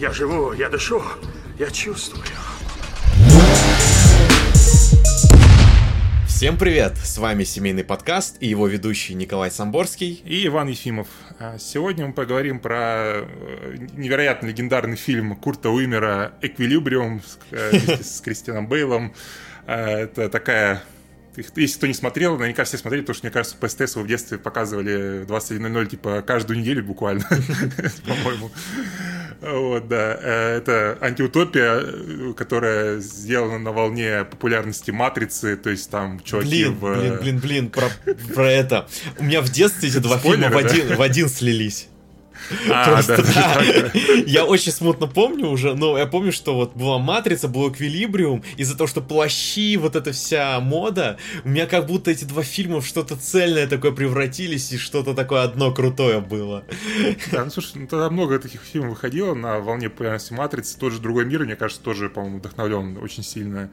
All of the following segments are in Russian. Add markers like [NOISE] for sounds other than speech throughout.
Я живу, я дышу, я чувствую. Всем привет! С вами семейный подкаст и его ведущий Николай Самборский и Иван Ефимов. А сегодня мы поговорим про э, невероятно легендарный фильм Курта Уимера «Эквилибриум» э, [LAUGHS] с Кристианом Бейлом. А, это такая если кто не смотрел, наверняка все смотрели, потому что, мне кажется, по СТС в детстве показывали 21.00, типа, каждую неделю буквально, [LAUGHS] по-моему. Вот, да. Э, это антиутопия, которая сделана на волне популярности Матрицы, то есть там чуваки блин, в... Блин, блин, блин, про, про это. У меня в детстве эти [LAUGHS] два фильма в один, в один слились. А, Просто, да, да. Я очень смутно помню уже, но я помню, что вот была Матрица, был Эквилибриум, из-за того, что плащи, вот эта вся мода, у меня как будто эти два фильма в что-то цельное такое превратились, и что-то такое одно крутое было. Да, ну слушай, ну, тогда много таких фильмов выходило на волне популярности Матрицы, тот же «Другой мир», мне кажется, тоже, по-моему, вдохновлен очень сильно.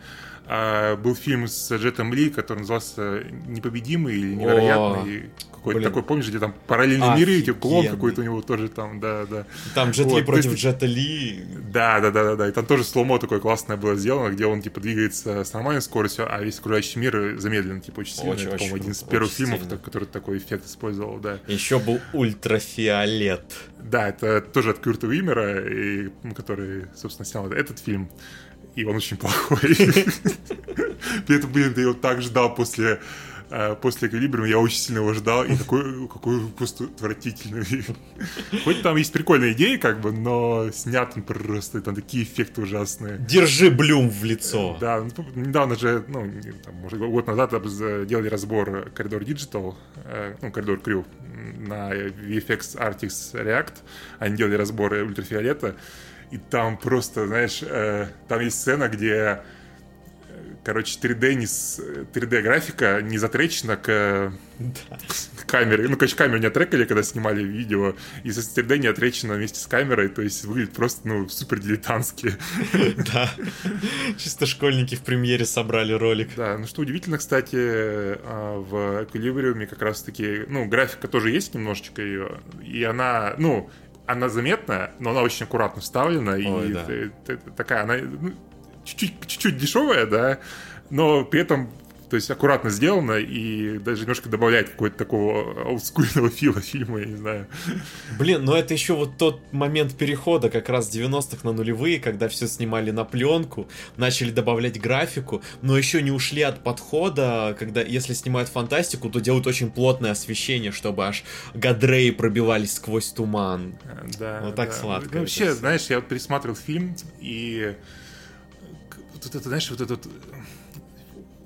А, был фильм с Джетом Ли, который назывался «Непобедимый» или «Невероятный». Какой-то такой, помнишь, где там параллельные миры, типа клон какой-то у него тоже там, да, да. Там Джет вот, Ли против есть, Джета Ли. Да, да, да, да, да. И там тоже сломо такое классное было сделано, где он, типа, двигается с нормальной скоростью, а весь окружающий мир замедлен, типа, очень сильно. Очень, Это, по-моему, один из первых фильмов, сильно. который такой эффект использовал, да. Еще был ультрафиолет. Да, это тоже от Кюрта Уимера, и, который, собственно, снял этот фильм и он очень [LAUGHS] плохой. При этом, блин, я его так ждал после э, после Калибрима я очень сильно его ждал, и какой, какой просто отвратительный. Хоть там есть прикольные идеи, как бы, но снят он просто, там такие эффекты ужасные. Держи Блюм в лицо. Да, ну, недавно же, ну, там, может, год назад делали разбор Коридор Digital, э, ну, Коридор Крю на VFX Artix React, они делали разборы ультрафиолета, и там просто, знаешь, э, там есть сцена, где короче, 3D, не с, 3D графика не затречена к, да. к камере. Ну, конечно, камеру не отрекали, когда снимали видео, и 3D не отречено вместе с камерой, то есть выглядит просто, ну, супер дилетантски. [LAUGHS] Да. Чисто школьники в премьере собрали ролик. Да, ну что удивительно, кстати, а, в Эквилибриуме как раз-таки, ну, графика тоже есть немножечко ее, и она, ну, она заметная, но она очень аккуратно вставлена. Ой, и да. такая, она ну, чуть-чуть, чуть-чуть дешевая, да, но при этом то есть аккуратно сделано и даже немножко добавляет какого-то такого олдскульного фила фильма, я не знаю. Блин, но это еще вот тот момент перехода как раз 90-х на нулевые, когда все снимали на пленку, начали добавлять графику, но еще не ушли от подхода, когда если снимают фантастику, то делают очень плотное освещение, чтобы аж гадреи пробивались сквозь туман. Да, вот так да. сладко. Ну, вообще, знаешь, я вот пересматривал фильм и вот это, знаешь, вот этот а, не,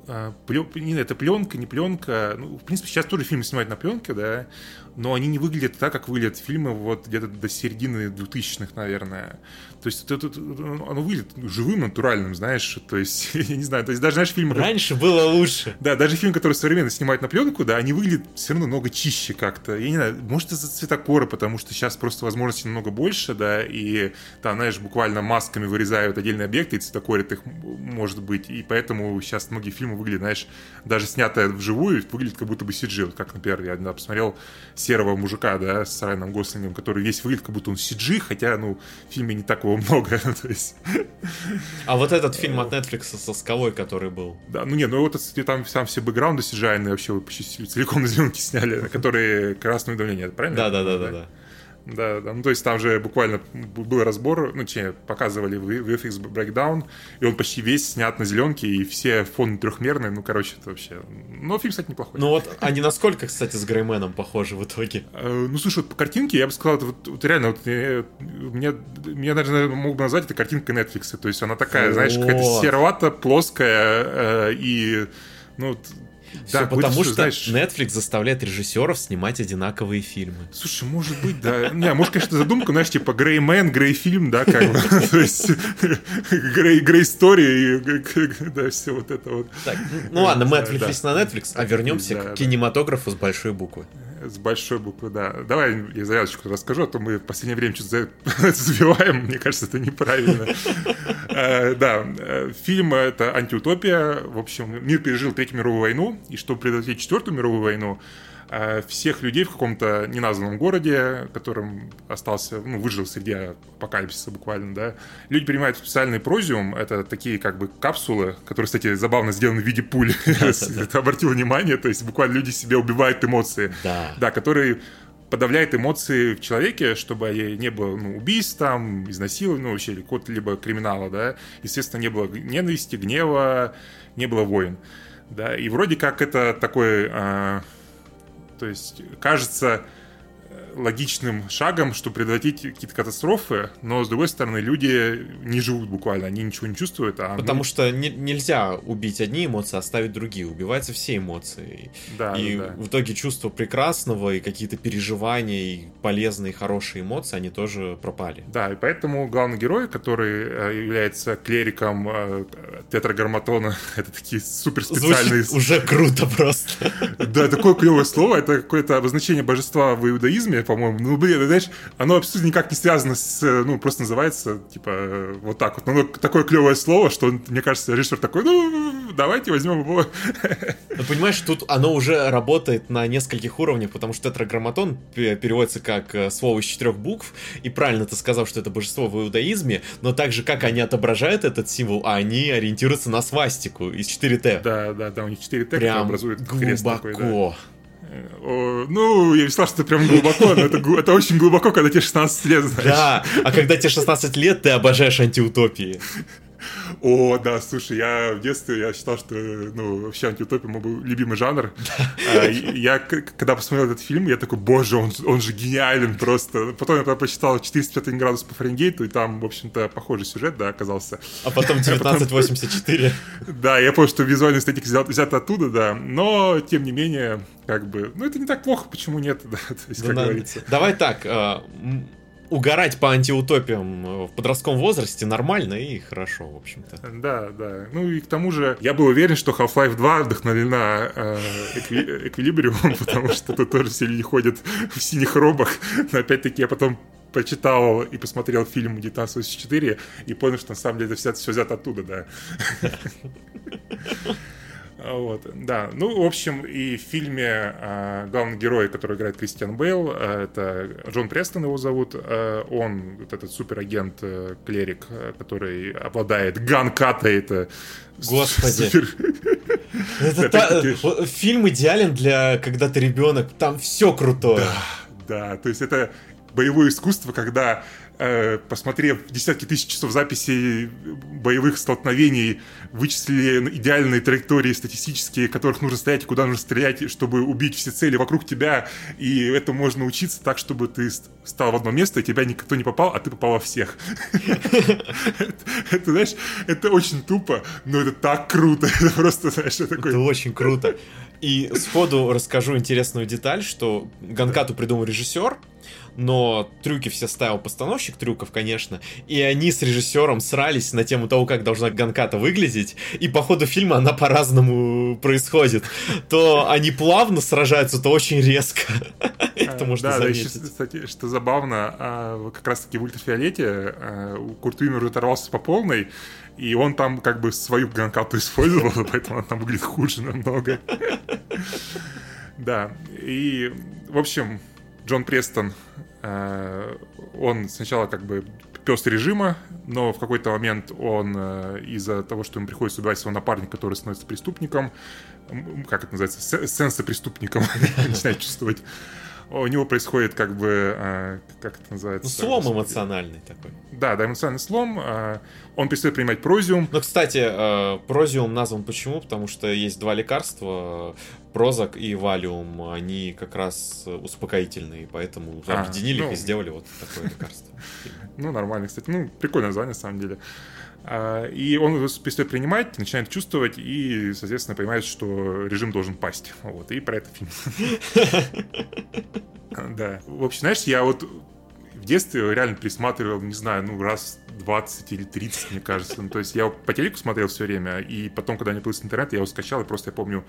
это пленка, не пленка. Ну, в принципе, сейчас тоже фильмы снимают на пленке, да, но они не выглядят так, как выглядят фильмы вот где-то до середины 2000-х, наверное. То есть это, это, оно выглядит живым, натуральным, знаешь, то есть, [LAUGHS] я не знаю, то есть даже, знаешь, фильмы... Раньше было лучше. Да, даже фильмы, которые современно снимают на пленку, да, они выглядят все равно много чище как-то. Я не знаю, может, из-за цветокора, потому что сейчас просто возможностей намного больше, да, и там, знаешь, буквально масками вырезают отдельные объекты и цветокорят их, может быть, и поэтому сейчас многие фильмы выглядят, знаешь, даже снятое вживую, выглядит как будто бы CG, как, например, я да, посмотрел серого мужика, да, с Райаном Гослингом, который весь выглядит, как будто он CG, хотя, ну, в фильме не так его много, [LAUGHS] то есть... А вот этот фильм от Netflix со скалой, который был? Да, ну не, ну вот там, там все бэкграунды CGI вообще почти целиком на зеленке сняли, которые красное уведомление, правильно? Да, да, да, да, да. Да, да, ну то есть там же буквально был разбор, ну, точнее, показывали VFX Breakdown, и он почти весь снят на зеленке, и все фоны трехмерные, ну, короче, это вообще... Но фильм, кстати, неплохой. Ну вот, они насколько, кстати, с Грейменом похожи в итоге? Э, ну, слушай, вот по картинке я бы сказал, это вот, вот реально, вот, мне, мне даже мог бы назвать это картинка Netflix, то есть она такая, вот. знаешь, какая-то серовато, плоская, э, и, ну, все да, потому что знаешь... Netflix заставляет режиссеров снимать одинаковые фильмы. Слушай, может быть, да. Не, может, конечно, задумка, знаешь, типа Грей Мэн, Грей фильм, да, как бы. [LAUGHS] То есть Грей история и [LAUGHS] да, все вот это вот. Так, ну ладно, мы отвлеклись на Netflix, а вернемся к кинематографу с большой буквы с большой буквы, да. Давай я завязочку расскажу, а то мы в последнее время что-то [LAUGHS] забиваем, мне кажется, это неправильно. Э, да, э, фильм — это антиутопия. В общем, мир пережил Третью мировую войну, и чтобы предотвратить Четвертую мировую войну, всех людей в каком-то неназванном городе, которым остался, ну, выжил среди апокалипсиса буквально, да, люди принимают специальный прозиум, это такие как бы капсулы, которые, кстати, забавно сделаны в виде пуль, [LAUGHS] это обратил внимание, то есть буквально люди себе убивают эмоции, да, которые подавляет эмоции в человеке, чтобы не было ну, убийств, там, изнасилований, ну, вообще, какого-либо криминала, да. Естественно, не было ненависти, гнева, не было войн, да. И вроде как это такой, а, то есть, кажется, логичным шагом, чтобы предотвратить какие-то катастрофы, но, с другой стороны, люди не живут буквально, они ничего не чувствуют. А Потому мы... что не, нельзя убить одни эмоции, а оставить другие. Убиваются все эмоции. Да, и да, в итоге чувство прекрасного и какие-то переживания, и полезные, хорошие эмоции, они тоже пропали. Да, и поэтому главный герой, который э, является клериком э, тетраграмматона, [LAUGHS] это такие суперспециальные... Звучит уже круто просто. Да, такое клевое слово, это какое-то обозначение божества в иудаизме, по-моему. Ну, блин, знаешь, оно абсолютно никак не связано с, ну, просто называется, типа, вот так вот. Но такое клевое слово, что, мне кажется, режиссер такой, ну, давайте возьмем его. [LAUGHS] Ну, понимаешь, тут оно уже работает на нескольких уровнях, потому что тетраграмматон переводится как э, слово из четырех букв, и правильно ты сказал, что это божество в иудаизме, но также как они отображают этот символ, а они ориентируются на свастику из 4Т. Да, да, да, у них 4Т, Прям образует крест такой, да. Ну, я не сказал, что это прям глубоко, но это, это очень глубоко, когда тебе 16 лет, знаешь. Да, а когда тебе 16 лет, ты обожаешь антиутопии. О, да, слушай, я в детстве я считал, что ну, вообще антиутопия мой был любимый жанр. А, я, когда посмотрел этот фильм, я такой, боже, он, он же гениален просто. Потом я почитал 405 градус по Фаренгейту, и там, в общем-то, похожий сюжет, да, оказался. А потом [LAUGHS] 1984. Да, я понял, что визуальный эстетик взят оттуда, да, но, тем не менее, как бы, ну, это не так плохо, почему нет, [LAUGHS] да, то есть, как говорится. Давай так, а, угорать по антиутопиям э, в подростковом возрасте нормально и хорошо, в общем-то. Да, да. Ну и к тому же я был уверен, что Half-Life 2 вдохновлена э, экви- эквилибриумом, [LAUGHS] потому что тут тоже все люди ходят в синих робах. Но опять-таки я потом почитал и посмотрел фильм 1984 и понял, что на самом деле это все взято оттуда, да. [LAUGHS] Вот, да. Ну, в общем, и в фильме э, главный герой, который играет Кристиан Бейл, э, это Джон Престон его зовут. Э, он вот этот суперагент, э, клерик, э, который обладает ганкатой, это Господи. Супер... Это та... Фильм идеален для когда ты ребенок, там все крутое. Да, да, то есть это боевое искусство, когда Э, посмотрев десятки тысяч часов записей боевых столкновений, вычислили идеальные траектории статистические, которых нужно стоять и куда нужно стрелять, чтобы убить все цели вокруг тебя, и это можно учиться так, чтобы ты стал в одно место, и тебя никто не попал, а ты попал во всех. Это, знаешь, это очень тупо, но это так круто. [LAUGHS] Это просто, знаешь, такой... Это очень круто. И сходу расскажу интересную деталь, что Ганкату придумал режиссер, но трюки все ставил постановщик трюков, конечно, и они с режиссером срались на тему того, как должна Ганката выглядеть, и по ходу фильма она по-разному происходит. То они плавно сражаются, то очень резко. [LAUGHS] Это можно да, заметить. Да, еще, кстати, что забавно, а, как раз-таки в ультрафиолете а, Курт Уимер оторвался по полной, и он там как бы свою ганкату использовал, [LAUGHS] поэтому она там выглядит хуже намного. [LAUGHS] Да, и, в общем, Джон Престон, э, он сначала как бы пес режима, но в какой-то момент он э, из-за того, что ему приходится убивать своего напарника, который становится преступником, как это называется, сенса преступником, [LAUGHS] начинает чувствовать у него происходит как бы, а, как это называется? Ну, слом эмоциональный такой. Да, да, эмоциональный слом. А, он перестает принимать прозиум. Ну, кстати, а, прозиум назван почему? Потому что есть два лекарства, прозак и валиум. Они как раз успокоительные, поэтому объединили а, ну, их и сделали вот такое лекарство. [LAUGHS] Ну, нормально, кстати. Ну, прикольное название, на самом деле. И он перестает принимать, начинает чувствовать и, соответственно, понимает, что режим должен пасть. Вот, и про это фильм. [LAUGHS] Да. В общем, знаешь, я вот в детстве реально присматривал, не знаю, ну, раз 20 или 30, мне кажется. Ну, то есть я по телеку смотрел все время, и потом, когда не появился интернет, я его скачал, и просто я помню,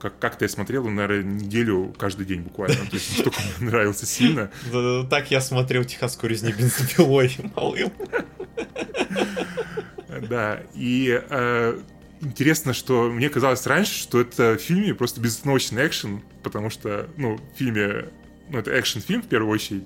как, как-то я смотрел, наверное, неделю каждый день буквально. То есть настолько мне нравился сильно. Так я смотрел «Техасскую резню бензопилой» малым. Да, и э, интересно, что мне казалось раньше, что это в фильме просто безостановочный экшен, потому что, ну, в фильме, ну, это экшен-фильм в первую очередь.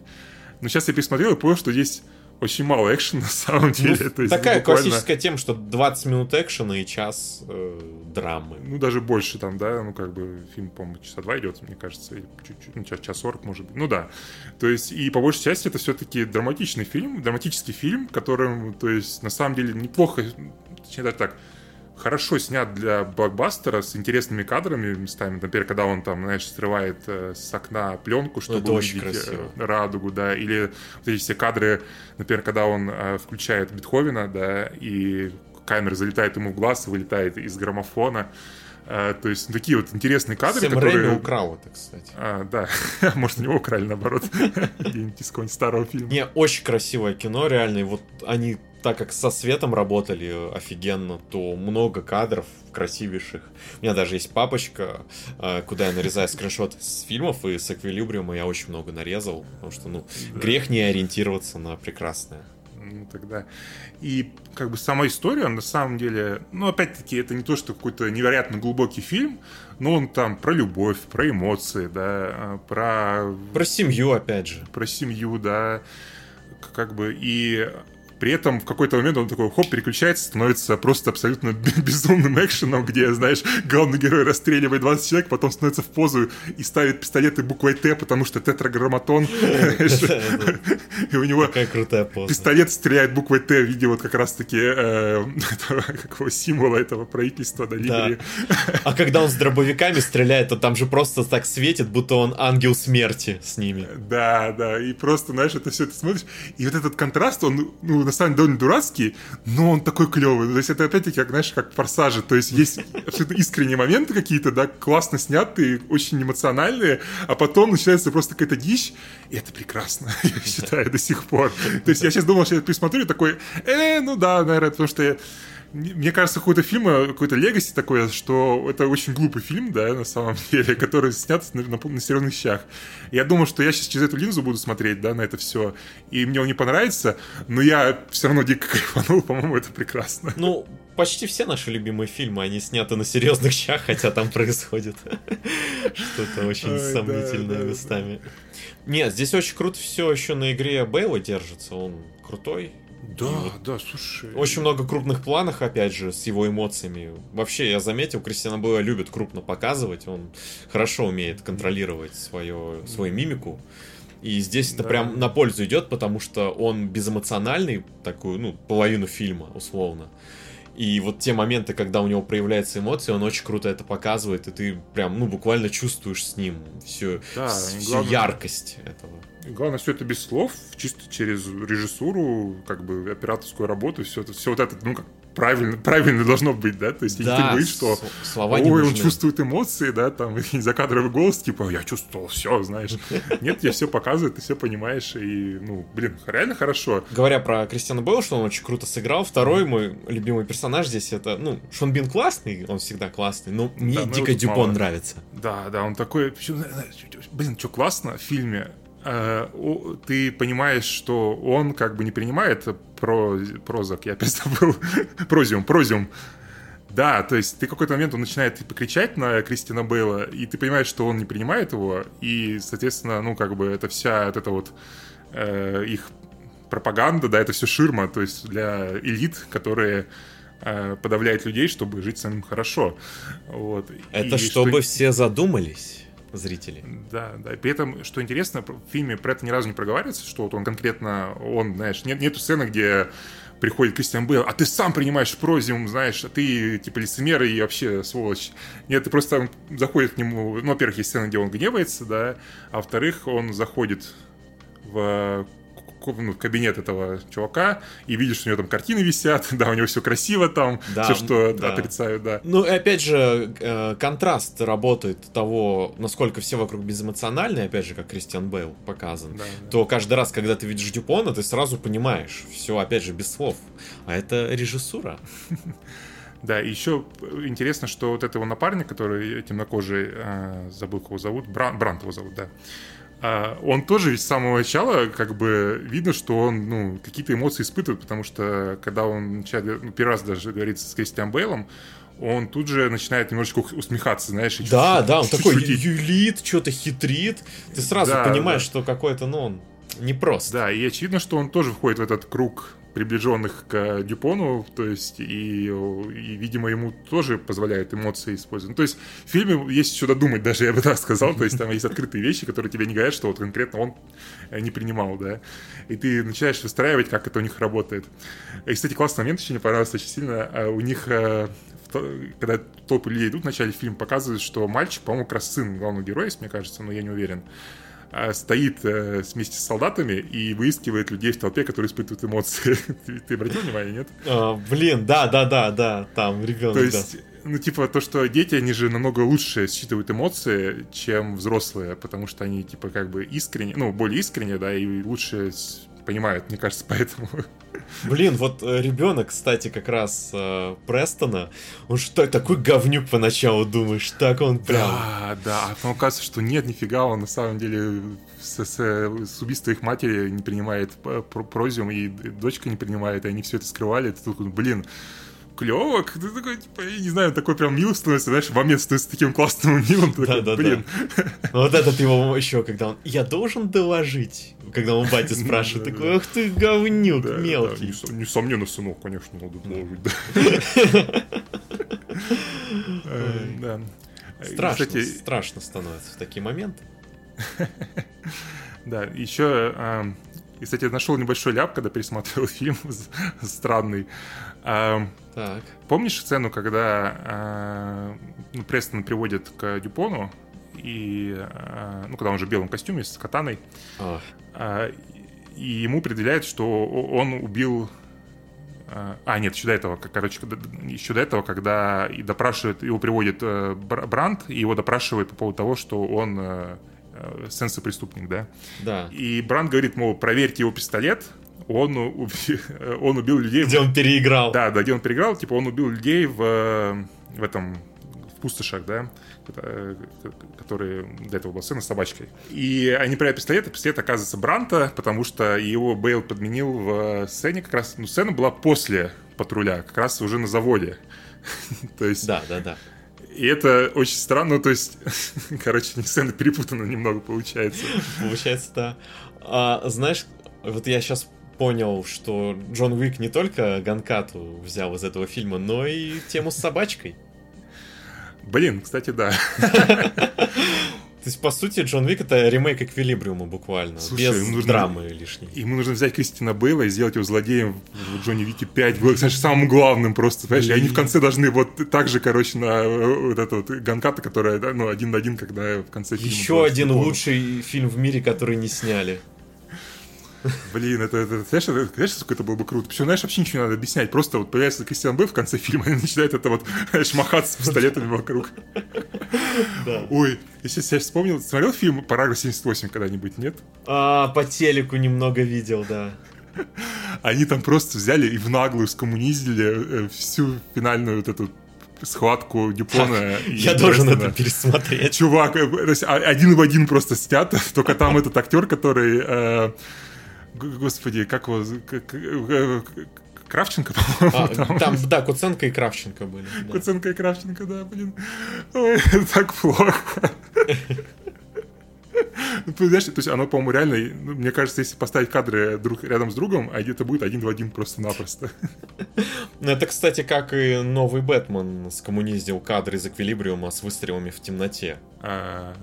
Но сейчас я пересмотрел и понял, что здесь очень мало экшена [LAUGHS] на самом ну, деле. Ну, То есть такая буквально... классическая тема, что 20 минут экшена и час э, драмы. Ну, даже больше там, да, ну, как бы фильм, по-моему, часа два идет, мне кажется, чуть-чуть, ну, час, час 40, может быть. Ну, да. То есть, и по большей части это все-таки драматичный фильм, драматический фильм, которым, то есть, на самом деле, неплохо, точнее, даже так, хорошо снят для блокбастера с интересными кадрами местами. Например, когда он там, знаешь, срывает э, с окна пленку, ну, чтобы увидеть э, радугу, да, или вот эти все кадры, например, когда он э, включает Бетховена, да, и камера залетает ему в глаз и вылетает из граммофона. А, то есть ну, такие вот интересные кадры, Сэм которые... Рэйми украл это, кстати. А, да, [LAUGHS] может, у него украли, наоборот, [LAUGHS] где-нибудь из какого-нибудь старого фильма. Не, очень красивое кино, реально, и вот они так как со светом работали офигенно, то много кадров красивейших. У меня даже есть папочка, э, куда я нарезаю скриншоты с фильмов, и с Эквилибриума я очень много нарезал, потому что, ну, грех не ориентироваться на прекрасное. Ну, тогда. И как бы сама история, на самом деле, ну, опять-таки, это не то, что какой-то невероятно глубокий фильм, но он там про любовь, про эмоции, да, а, про... Про семью, опять же. Про семью, да, как бы, и при этом в какой-то момент он такой, хоп, переключается, становится просто абсолютно [LAUGHS] безумным экшеном, где, знаешь, главный герой расстреливает 20 человек, потом становится в позу и ставит пистолеты буквой Т, потому что тетраграмматон. [LAUGHS] И у него пистолет стреляет буквой Т в виде вот как раз-таки э, какого символа этого правительства на Либерии. А когда он с дробовиками стреляет, то там же просто так светит, будто он ангел смерти с ними. Да, да, и просто, знаешь, это все ты смотришь, и вот этот контраст, он, ну, на довольно дурацкий, но он такой клевый. То есть это опять-таки, как, знаешь, как форсажи. То есть есть абсолютно искренние моменты какие-то, да, классно снятые, очень эмоциональные, а потом начинается просто какая-то дичь, и это прекрасно, [LAUGHS] я считаю, до сих пор. То есть я сейчас думал, что я присмотрю и такой, э, ну да, наверное, потому что мне кажется, какой-то фильм, э, какой-то легаси такое, что это очень глупый фильм, да, на самом [LAUGHS] деле, который снят на, на, на серьезных щах. Я думал, что я сейчас через эту линзу буду смотреть, да, на это все, и мне он не понравится, но я все равно дико [LAUGHS] кайфанул, по-моему, это прекрасно. Ну, почти все наши любимые фильмы, они сняты на серьезных щах, хотя там происходит [LAUGHS] что-то очень сомнительное местами. Нет, здесь очень круто все еще на игре Бейла держится, он крутой, да, вот да, слушай. Очень много крупных планов, опять же, с его эмоциями. Вообще, я заметил, Кристиана Бэя любит крупно показывать, он хорошо умеет контролировать свое, свою мимику. И здесь это да. прям на пользу идет, потому что он безэмоциональный, такую, ну, половину фильма, условно. И вот те моменты, когда у него проявляются эмоции, он очень круто это показывает, и ты прям, ну, буквально чувствуешь с ним всю, да, всю главное... яркость этого. Главное, все это без слов, чисто через режиссуру, как бы операторскую работу, все это, все вот это, ну, как правильно, правильно должно быть, да, то есть да, ты говоришь, что слова ой, он чувствует эмоции, да, там, и закадровый голос, типа, я чувствовал все, знаешь. Нет, я все показываю, ты все понимаешь, и, ну, блин, реально хорошо. Говоря про Кристиана Белла, что он очень круто сыграл, второй мой любимый персонаж здесь, это, ну, Шон Бин классный, он всегда классный, но мне да, дико Дюпон мало. нравится. Да, да, он такой, блин, что классно в фильме, ты понимаешь, что он как бы не принимает про, прозак, я опять [LAUGHS] забыл, прозиум, прозиум. Да, то есть ты какой-то момент он начинает типа, кричать на Кристина Бейла, и ты понимаешь, что он не принимает его, и, соответственно, ну, как бы это вся вот эта вот э, их пропаганда, да, это все ширма, то есть для элит, которые э, подавляют людей, чтобы жить самим хорошо. Вот. Это и чтобы что... все задумались зрители. Да, да. И при этом, что интересно, в фильме про это ни разу не проговаривается, что вот он конкретно, он, знаешь, нет, нету сцены, где приходит Кристиан Бейл, а ты сам принимаешь прозиум, знаешь, а ты типа лицемер и вообще сволочь. Нет, ты просто заходит к нему, ну, во-первых, есть сцена, где он гневается, да, а во-вторых, он заходит в ну, кабинет этого чувака и видишь, что у него там картины висят, [LAUGHS] да, у него все красиво там, да, все, что да. отрицают, да. Ну, и опять же, э, контраст работает того, насколько все вокруг безэмоциональные, опять же, как Кристиан Бейл показан, да, да. то каждый раз, когда ты видишь Дюпона, ты сразу понимаешь, все, опять же, без слов. А это режиссура. [LAUGHS] Да, и еще интересно, что вот этого напарника, который темнокожий, э, забыл, кого зовут, Бран, Брант его зовут, да, а, он тоже ведь с самого начала как бы видно, что он ну, какие-то эмоции испытывает, потому что когда он начинает, ну, первый раз даже говорит с Кристиан Бейлом, он тут же начинает немножечко усмехаться, знаешь. И да, чуть, да, он такой шутить. юлит, что-то хитрит. Ты сразу да, понимаешь, да. что какой-то, ну, он непрост. Да, и очевидно, что он тоже входит в этот круг приближенных к Дюпону, то есть, и, и, видимо, ему тоже позволяет эмоции использовать. Ну, то есть, в фильме есть что додумать, даже я бы так сказал, то есть, там есть открытые вещи, которые тебе не говорят, что вот конкретно он не принимал, да, и ты начинаешь выстраивать, как это у них работает. И, кстати, классный момент еще мне понравился очень сильно, а у них э, когда толпы людей идут, в начале фильма показывают, что мальчик, по-моему, как раз сын главного героя, мне кажется, но я не уверен, стоит э, вместе с солдатами и выискивает людей в толпе, которые испытывают эмоции. [LAUGHS] ты, ты обратил внимание, нет? А, блин, да, да, да, да, там ребенок. То есть, да. ну, типа, то, что дети, они же намного лучше считывают эмоции, чем взрослые, потому что они, типа, как бы искренне, ну, более искренне, да, и лучше понимают, мне кажется, [LAUGHS] поэтому. Блин, вот э, ребенок, кстати, как раз э, Престона, он что такой говнюк поначалу думаешь, так он прям. Да, да, а потом оказывается, что нет, нифига, он на самом деле с, с, с убийства их матери не принимает прозиум, и дочка не принимает, и они все это скрывали. Это такой, блин, клево, ты такой, типа, я не знаю, такой прям мил становится, знаешь, в момент становится таким классным милым, ты такой, да, блин. Да. Вот этот его еще, когда он, я должен доложить, когда он батя спрашивает, такой, ах ты говнюк мелкий. Несомненно, сынок, конечно, надо доложить, да. [LAUGHS] Страшно, страшно становится в такие моменты. [LAUGHS] Да, еще и, кстати, я нашел небольшой ляп, когда пересматривал [LAUGHS] фильм странный. А, так. Помнишь сцену, когда а, ну, Престон приводит к Дюпону, и, а, ну, когда он уже в белом костюме с катаной, а, и ему предъявляют, что он убил а, нет, еще до этого, короче, еще до этого, когда и допрашивает, его приводит э, Бранд, и его допрашивает по поводу того, что он э, э сенсы преступник, да? Да. И Бранд говорит, мол, проверьте его пистолет, он, уби... [LAUGHS] он убил людей... Где он переиграл. Да, да, где он переиграл, типа он убил людей в, в этом в пустошах, да, которые до этого была сцена с собачкой. И они проверяют пистолет, и пистолет оказывается Бранта, потому что его Бейл подменил в сцене как раз... Ну, сцена была после патруля, как раз уже на заводе. [LAUGHS] то есть... Да, да, да. И это очень странно, то есть, [LAUGHS] короче, сцена перепутана немного получается. Получается, да. А, знаешь, вот я сейчас понял, что Джон Уик не только Ганкату взял из этого фильма, но и тему с собачкой. Блин, кстати, да. [LAUGHS] То есть, по сути, Джон Вик это ремейк Эквилибриума буквально, Слушай, без нужно, драмы лишней. Ему нужно взять Кристина Бейла и сделать его злодеем в Джонни Вике 5, знаешь, самым главным просто, понимаешь, и они в конце должны вот так же, короче, на вот эту вот Ганката, которая, ну, один на один, когда в конце фильма... Еще один лучший фильм в мире, который не сняли. Блин, это, это, знаешь, это, знаешь, сколько это было бы круто? Причем, знаешь, вообще ничего не надо объяснять. Просто вот появляется Кристиан Б в конце фильма [LAUGHS] и начинает это вот, знаешь, махаться с пистолетами вокруг. Да. Ой, если я вспомнил, смотрел фильм «Параграф 78» когда-нибудь, нет? А, по телеку немного видел, да. Они там просто взяли и в наглую скоммунизили э, всю финальную вот эту схватку Дюпона. Я должен это пересмотреть. Чувак, э, а, один в один просто снято, [LAUGHS] только там этот актер, который э, Господи, как его... Э, Кравченко, [LAUGHS] по-моему. А, там, там, да, Куценко и Кравченко были. Да. Куценко и Кравченко, да, блин. Ой, [LAUGHS] так плохо. [LAUGHS] Ну, понимаешь, то есть оно, по-моему, реально, ну, мне кажется, если поставить кадры друг рядом с другом, а это будет один в один просто-напросто. Ну, это, кстати, как и новый Бэтмен скоммуниздил кадры из Эквилибриума с выстрелами в темноте. А,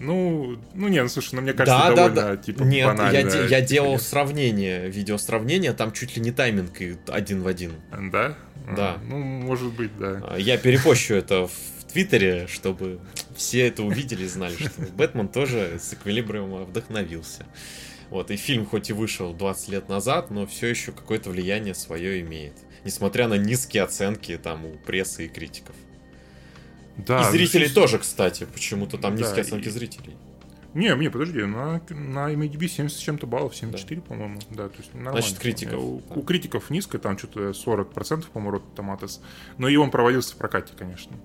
ну, ну не, ну слушай, ну мне кажется, да, довольно, да, да. типа, Нет, банально. я, я делал нет. сравнение, видеосравнение, там чуть ли не тайминг один в один. Да? Да. А, ну, может быть, да. А, я перепощу это в Твиттере, чтобы все это увидели и знали, что Бэтмен тоже с Эквилибриума вдохновился. Вот, и фильм хоть и вышел 20 лет назад, но все еще какое-то влияние свое имеет. Несмотря на низкие оценки там у прессы и критиков. Да, и зрителей ну, тоже, кстати, почему-то там да, низкие оценки и... зрителей. Не, не, подожди, на, на IMDb 70 с чем-то баллов, 74, да. по-моему. Да, то есть нормально. Значит, критиков. У, да. у критиков низко, там что-то 40%, по-моему, Томатос. Но и он проводился в прокате, конечно.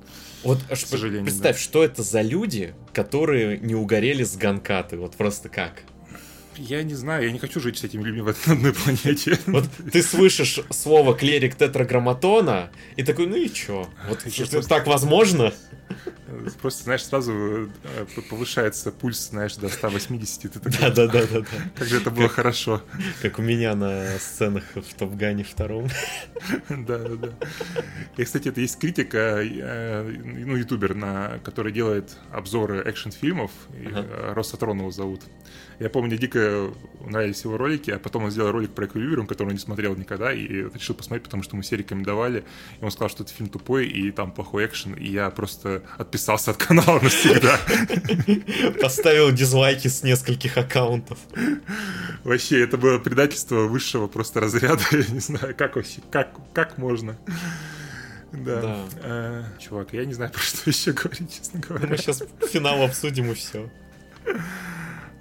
Вот к сожалению, представь, да. что это за люди, которые не угорели с Ганкаты, вот просто как? Я не знаю, я не хочу жить с этими людьми в одной планете. Вот ты слышишь слово клерик тетраграмматона и такой, ну и чё? Вот так возможно? Просто, знаешь, сразу э, повышается пульс, знаешь, до 180. Ты такой, да, да, да, да, да. Как же это было как, хорошо. Как у меня на сценах в Топ-Гане втором. Да, да, да. И, кстати, это есть критика, э, ну, ютубер, на, который делает обзоры экшн-фильмов. Ага. Росатрон его зовут. Я помню, дико нравились его ролики, а потом он сделал ролик про Эквилибриум, который он не смотрел никогда, и решил посмотреть, потому что мы все рекомендовали. И он сказал, что это фильм тупой, и там плохой экшен, и я просто отписался от канала [LAUGHS] навсегда. Поставил дизлайки с нескольких аккаунтов. Вообще, это было предательство высшего просто разряда. [LAUGHS] Я не знаю, как вообще, как, как можно. Да. да. А, чувак, я не знаю, про что еще говорить, честно говоря. Мы сейчас финал обсудим и все.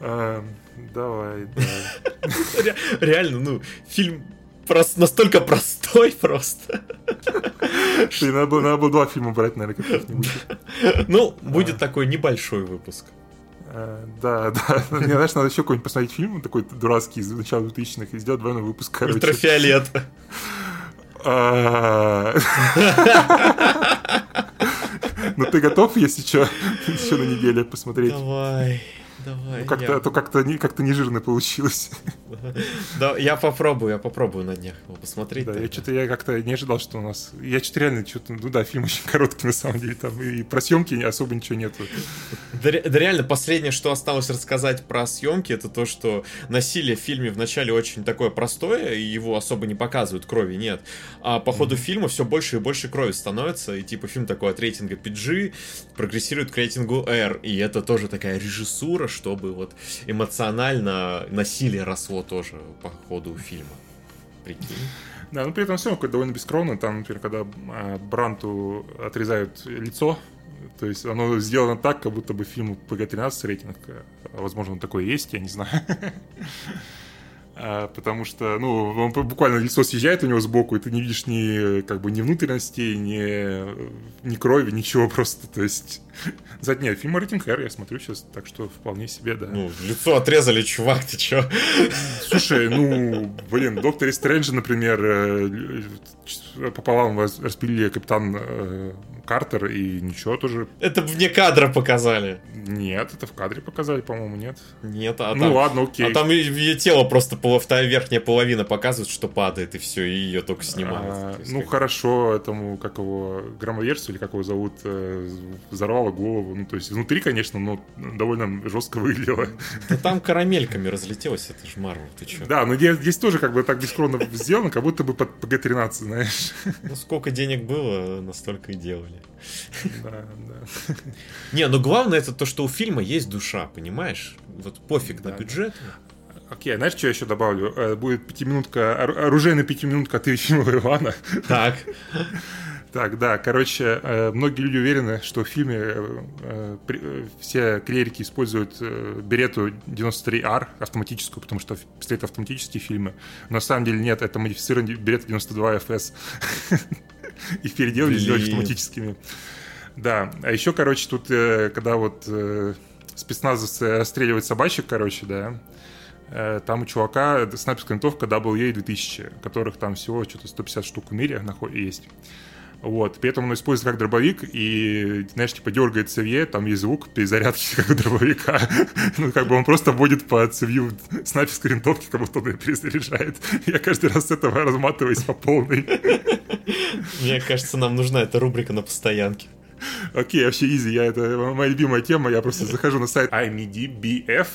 А, давай, да. Реально, ну, фильм просто настолько простой просто. Ты надо было, надо было два фильма брать, наверное, как-нибудь. Ну, будет такой небольшой выпуск. А, да, да. Мне, знаешь, надо еще какой-нибудь посмотреть фильм такой дурацкий из начала 2000-х и сделать двойной выпуск, короче. Ультрафиолет. А. Ну ты готов, если что, [LAUGHS] еще на неделю посмотреть? Давай. Давай. Ну, как-то, я... то как-то не, как-то не жирно получилось. [LAUGHS] Да, я попробую, я попробую на днях его посмотреть. Да, я что-то я как-то не ожидал, что у нас. Я что-то реально что-то. Ну да, фильм очень короткий на самом деле. Там и про съемки особо ничего нету. Да, да реально, последнее, что осталось рассказать про съемки, это то, что насилие в фильме вначале очень такое простое, и его особо не показывают, крови нет. А по ходу mm-hmm. фильма все больше и больше крови становится, и типа фильм такой от рейтинга PG прогрессирует к рейтингу R, и это тоже такая режиссура, чтобы вот эмоционально насилие росло тоже по ходу фильма. Прикинь. Да, но при этом все довольно бескровно. Там, например, когда а, Бранту отрезают лицо, то есть оно сделано так, как будто бы фильм PG-13 рейтинг. Возможно, он такой есть, я не знаю. [LAUGHS] А, потому что, ну, он буквально лицо съезжает у него сбоку, и ты не видишь ни, как бы, ни внутренностей, ни, ни крови, ничего просто, то есть... Нет, фильм рейтинг R я смотрю сейчас, так что вполне себе, да. Ну, лицо отрезали, чувак, ты чё? Слушай, ну, [LAUGHS] блин, Доктор Стрэнджа, например, э, пополам распилили капитан э, Картер, и ничего тоже. Это вне кадра показали. Нет, это в кадре показали, по-моему, нет. Нет, а ну, там... ладно, окей. А там ее тело просто вторая верхняя половина показывает, что падает, и все, и ее только снимают. А, ну, как... хорошо, этому, как его, громоверсу, или как его зовут, э, взорвало голову. Ну, то есть, внутри, конечно, но довольно жестко выглядело. Да там карамельками разлетелось, это же Марвел, ты че? Да, но здесь, здесь тоже как бы так бескровно сделано, как будто бы под PG-13, знаешь. Ну, сколько денег было, настолько и делали. [LAUGHS] Да, да. Не, ну главное это то, что у фильма есть душа, понимаешь? Вот пофиг да, на бюджет. Окей, знаешь, что я еще добавлю? Э, будет пятиминутка, оружейная пятиминутка от фильма Ивана. [LAUGHS] Так. Так, да, короче, э, многие люди уверены, что в фильме э, все клерики используют берету 93R автоматическую, потому что стоят автоматические фильмы. Но на самом деле нет, это модифицированный берет 92 [LAUGHS] [LAUGHS] Их переделали, сделали автоматическими. Да, а еще, короче, тут, э, когда вот э, спецназовцы расстреливают собачек, короче, да, э, там у чувака снайперская винтовка WA-2000, которых там всего что-то 150 штук в мире есть. Вот. При этом он используется как дробовик, и, знаешь, типа дергает цевье, там есть звук перезарядки [LAUGHS] как у дробовика. [LAUGHS] ну, как бы он просто вводит по цевью снайперской винтовки, как будто он ее перезаряжает. Я каждый раз с этого разматываюсь по полной. Мне кажется, нам нужна эта рубрика на постоянке. Окей, вообще изи, я это моя любимая тема, я просто захожу на сайт IMDBF,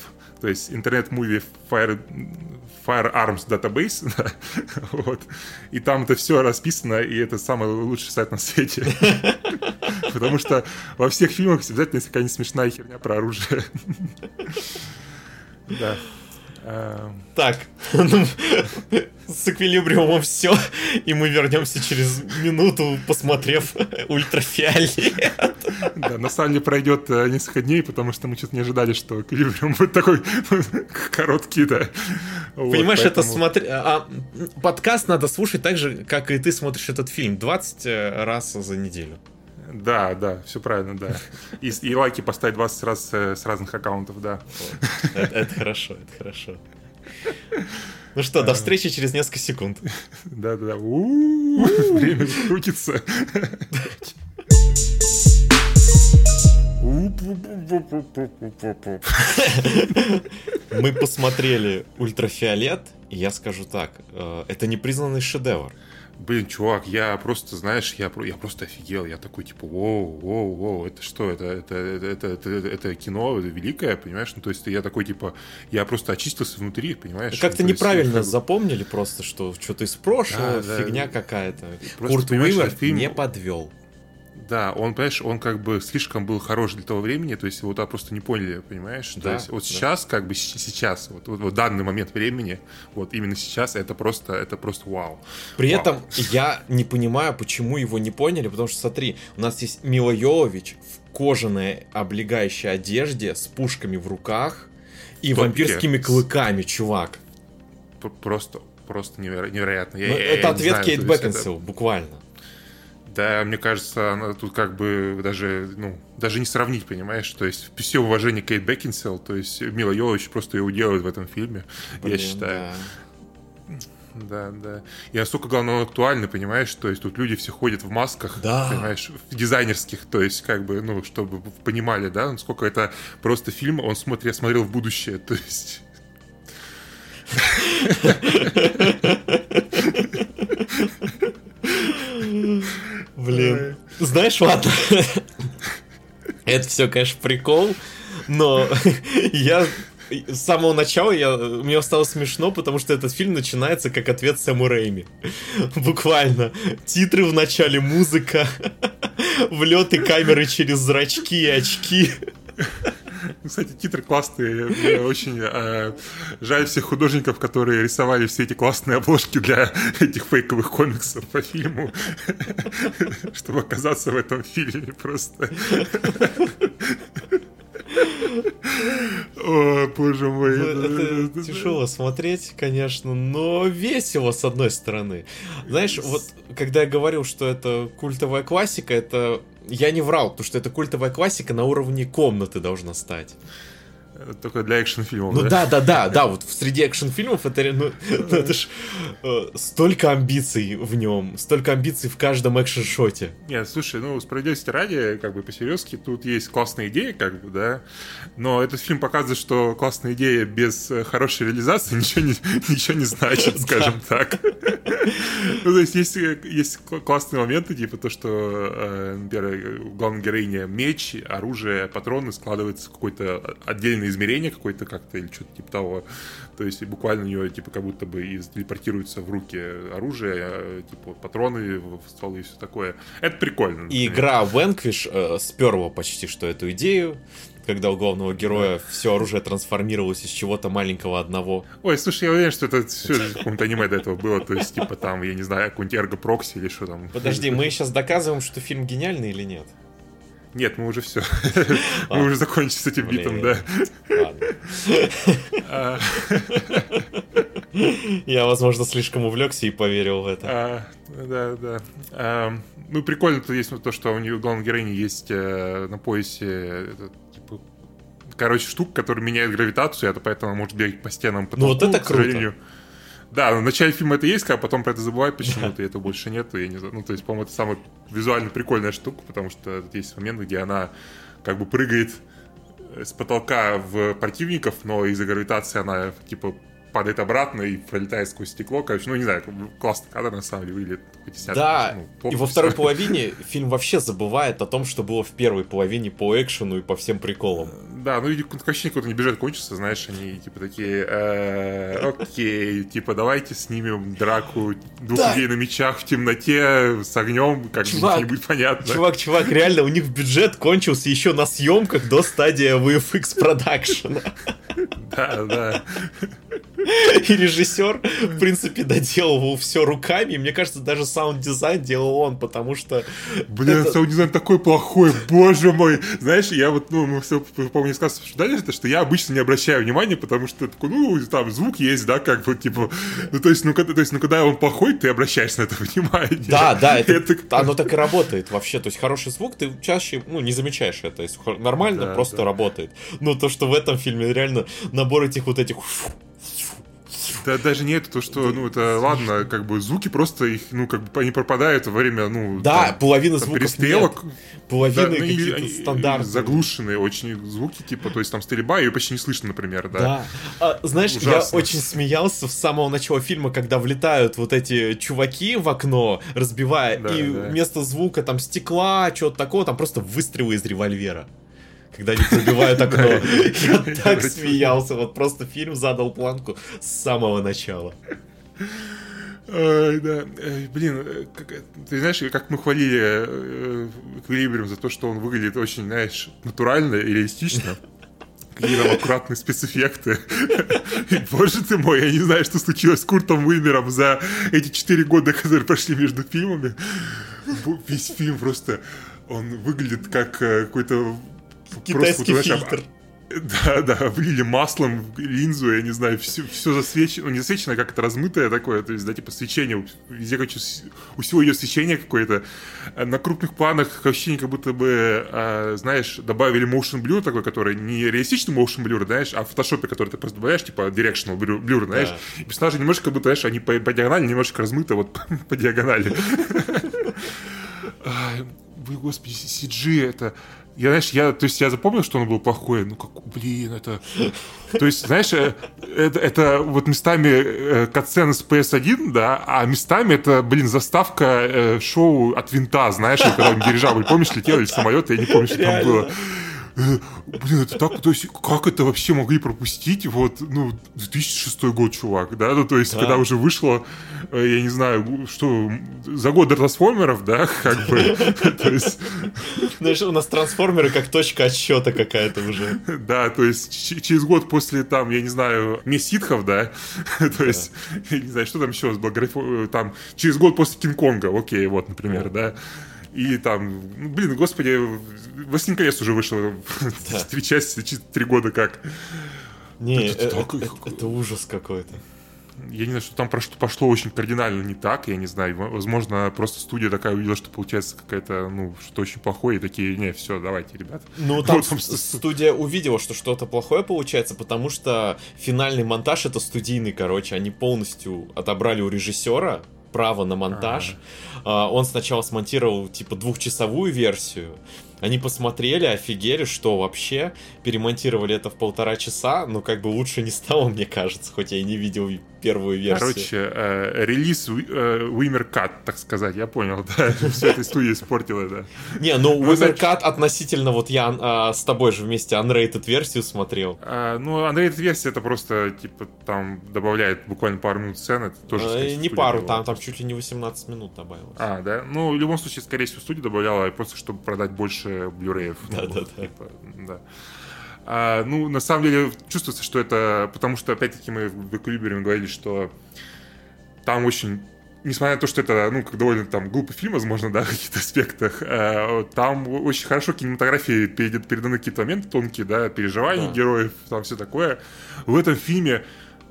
то есть интернет Movie Fire, Firearms Database, [LAUGHS] вот, и там это все расписано, и это самый лучший сайт на свете. [LAUGHS] Потому что во всех фильмах обязательно есть какая-нибудь смешная херня про оружие. [LAUGHS] Да. Так, ну, с эквилибриумом все, и мы вернемся через минуту, посмотрев ультрафиолет. Да, на самом деле пройдет э, несколько дней, потому что мы что-то не ожидали, что эквилибриум будет такой [LAUGHS] короткий, да. Понимаешь, это смотри... А, подкаст надо слушать так же, как и ты смотришь этот фильм, 20 э, раз за неделю. Да, да, все правильно, да. И, и лайки поставить 20 раз э, с разных аккаунтов, да. Это, это хорошо, это хорошо. Ну что, до встречи через несколько секунд. Да-да-да. Время крутится. Мы посмотрели ультрафиолет, и я скажу так, э, это непризнанный шедевр. Блин, чувак, я просто, знаешь, я, я просто офигел. Я такой, типа, воу, воу, воу, это что? Это, это, это, это, это, это кино великое, понимаешь? Ну, то есть я такой, типа, я просто очистился внутри, понимаешь? Как-то ну, неправильно есть, запомнили просто, что что-то из прошлого, да, фигня да, какая-то. Курт Уивер фильм... не подвел. Да, он, понимаешь, он как бы слишком был хорош для того времени, то есть его туда просто не поняли, понимаешь? Да, то есть вот да. сейчас, как бы сейчас, вот, вот, вот данный момент времени, вот именно сейчас, это просто, это просто вау. При вау. этом я не понимаю, почему его не поняли, потому что смотри, у нас есть Мила Йовович в кожаной облегающей одежде с пушками в руках и Топике. вампирскими клыками, чувак. Просто, просто невероятно. Я, ну, я, это я ответ Кейт Бекинсел, это... буквально. Да, мне кажется, она тут как бы даже, ну, даже не сравнить, понимаешь? То есть все уважение Кейт Бекинсел, то есть Мила Йович просто ее уделывает в этом фильме, Блин, я считаю. Да. Да, да. И настолько, главное, он актуальный, понимаешь? То есть тут люди все ходят в масках, да. понимаешь, в дизайнерских, то есть как бы, ну, чтобы понимали, да, насколько это просто фильм, он смотрел, смотрел в будущее, то есть... [LAUGHS] Блин. Знаешь, ладно. [LAUGHS] Это все, конечно, прикол, но [LAUGHS] я с самого начала я, мне стало смешно, потому что этот фильм начинается как ответ Сэму Рэйми. [LAUGHS] Буквально. Титры в начале, музыка, влеты камеры через зрачки и очки. [LAUGHS] Кстати, титры классные. Мне очень э, жаль всех художников, которые рисовали все эти классные обложки для [LAUGHS] этих фейковых комиксов по фильму, [LAUGHS] чтобы оказаться в этом фильме просто. О, боже мой. Ну, это тяжело смотреть, конечно, но весело, с одной стороны. Знаешь, вот когда я говорил, что это культовая классика, это я не врал, потому что это культовая классика на уровне комнаты должна стать. Только для экшн-фильмов, Ну да, да, да, да, вот среди экшн-фильмов это, ну, [LAUGHS] ну, это ж э, столько амбиций в нем, столько амбиций в каждом экшн-шоте. Нет, слушай, ну, справедливости ради, как бы по-серьезки, тут есть классная идея, как бы, да, но этот фильм показывает, что классная идея без э, хорошей реализации [LAUGHS] ничего не, ничего не значит, [LAUGHS] скажем так. Ну, то есть есть, есть классные моменты, типа то, что, э, например, у главной героини меч, оружие, патроны складываются в какой-то отдельный измерение какое-то как-то или что-то типа того. То есть буквально у нее типа как будто бы и телепортируется в руки оружие, а, типа патроны в стволы и все такое. Это прикольно. И игра Vanquish э, сперла почти что эту идею когда у главного героя да. все оружие трансформировалось из чего-то маленького одного. Ой, слушай, я уверен, что это все в каком-то аниме до этого было, то есть, типа, там, я не знаю, какой-нибудь эрго-прокси или что там. Подожди, мы сейчас доказываем, что фильм гениальный или нет? Нет, мы уже все. [LAUGHS] Мы уже закончили с этим битом, да. [LAUGHS] Я, возможно, слишком увлекся и поверил в это. А, да, да. Ну, прикольно то есть то, что у нее главной героини есть э, на поясе типа, короче, штука, которая меняет гравитацию, это поэтому может бегать по стенам. Ну, вот это круто. Да, в начале фильма это есть, а потом про это забывают почему-то, и этого больше нет. Я не знаю. Ну, то есть, по-моему, это самая визуально прикольная штука, потому что есть момент, где она как бы прыгает с потолка в противников, но из-за гравитации она типа падает обратно и пролетает сквозь стекло. Короче, ну не знаю, классный кадр на самом деле выглядит. Хоть и снят, да, ну, и во второй половине фильм вообще забывает о том, что было в первой половине по экшену и по всем приколам. Да, ну и ощущение, какой-то не бюджет кончится, знаешь, они типа такие, э, окей, типа давайте снимем драку двух людей на мечах в темноте с огнем, как чувак, не будет понятно. Чувак, чувак, реально, у них бюджет кончился еще на съемках до стадии VFX продакшена. Да, да. И режиссер, в принципе, доделывал все руками. И мне кажется, даже саунд-дизайн делал он, потому что... Блин, это... саунд-дизайн такой плохой, боже мой. Знаешь, я вот, ну, мы все, помню, сказали, это, что я обычно не обращаю внимания, потому что, такой, ну, там, звук есть, да, как бы, типа, ну, то есть, ну, когда, то есть, ну, когда он плохой, ты обращаешься на это внимание. Да, да, это, [LAUGHS] это... оно так и работает вообще. То есть, хороший звук, ты чаще, ну, не замечаешь это. Если нормально, да, просто да. работает. Но то, что в этом фильме реально набор этих вот этих да, даже не это, то, что, ну, это, ладно, как бы звуки просто их, ну, как бы они пропадают во время, ну... Да, там, половина там, звуков перестрелок. Нет. Половина да, ну, какие-то стандартные. Заглушенные очень звуки, типа, то есть там стрельба, ее почти не слышно, например, да. Да. А, знаешь, Ужасно. я очень смеялся с самого начала фильма, когда влетают вот эти чуваки в окно, разбивая, да, и да. вместо звука там стекла, чего-то такого, там просто выстрелы из револьвера когда они пробивают окно. Я так смеялся, вот просто фильм задал планку с самого начала. Ой, да. Блин, э, как, ты знаешь, как мы хвалили э, Эквилибриум за то, что он выглядит очень, знаешь, натурально и реалистично. Какие там аккуратные спецэффекты. Боже ты мой, я не знаю, что случилось с Куртом Уимером за эти четыре года, которые прошли между фильмами. Весь фильм просто, он выглядит как э, какой-то Китайский просто, фильтр. [LAUGHS] Да, да, влили маслом в линзу, я не знаю, все, все засвечено, ну не засвечено, а как это размытое такое, то есть, да, типа свечение, везде, короче, у всего ее свечение какое-то. На крупных планах ощущение, как будто бы, а, знаешь, добавили motion blur такой, который не реалистичный motion blur, знаешь, а в фотошопе, который ты просто добавляешь, типа directional blur, знаешь, да. и персонажи немножко, как будто, знаешь, они по, по диагонали немножко размыты вот [LAUGHS] по диагонали. [LAUGHS] Господи, CG это я, знаешь, я, то есть я запомнил, что он был плохой, ну как, блин, это... То есть, знаешь, э, это, это вот местами э, катсцены с PS1, да, а местами это, блин, заставка э, шоу от винта, знаешь, когда он дирижабль, помнишь, летел или самолет, я не помню, что там было. Э, блин, это так, то есть, как это вообще могли пропустить? Вот, ну, 2006 год, чувак, да, ну, то есть, да. когда уже вышло, э, я не знаю, что, за год до трансформеров, да, как бы, [LAUGHS] то есть... Знаешь, у нас трансформеры как точка отсчета какая-то уже. Да, то есть, через год после, там, я не знаю, меситхов, да, [LAUGHS] то есть, я не знаю, что там еще там, через год после Кинг-Конга, окей, вот, например, да, и там, ну, блин, господи, «Властелин колец» уже вышел да. [LAUGHS] три части, три года как. Не, это, это, это, это ужас какой-то. Я не знаю, что там прошло, пошло очень кардинально не так, я не знаю. Возможно, просто студия такая увидела, что получается какая-то, ну, что очень плохое, и такие, не, все, давайте, ребят. Ну, [LAUGHS] там вот, студия увидела, что что-то плохое получается, потому что финальный монтаж это студийный, короче, они полностью отобрали у режиссера право на монтаж. А-а-а. Он сначала смонтировал типа двухчасовую версию, они посмотрели, офигели, что вообще, перемонтировали это в полтора часа, но как бы лучше не стало, [LAUGHS] мне кажется, хоть я и не видел первую версию. Короче, э, релиз э, Cut, так сказать, я понял, [LAUGHS] да, все это студия испортила, да. Не, ну Wimmer Cut относительно, вот я а, с тобой же вместе unrated версию смотрел. А, ну, unrated версия это просто, типа, там добавляет буквально пару минут сцены, это тоже, э, Не пару, там, там чуть ли не 18 минут добавилось. А, да? Ну, в любом случае, скорее всего, студия добавляла просто, чтобы продать больше больше Blu-ray. [LAUGHS] Да. Типа, да. А, ну, на самом деле, чувствуется, что это... Потому что, опять-таки, мы в Эквилибриуме говорили, что там очень несмотря на то, что это, ну, как довольно там глупый фильм, возможно, да, в каких-то аспектах, э, там очень хорошо кинематографии переданы какие-то моменты тонкие, да, переживания да. героев, там все такое. В этом фильме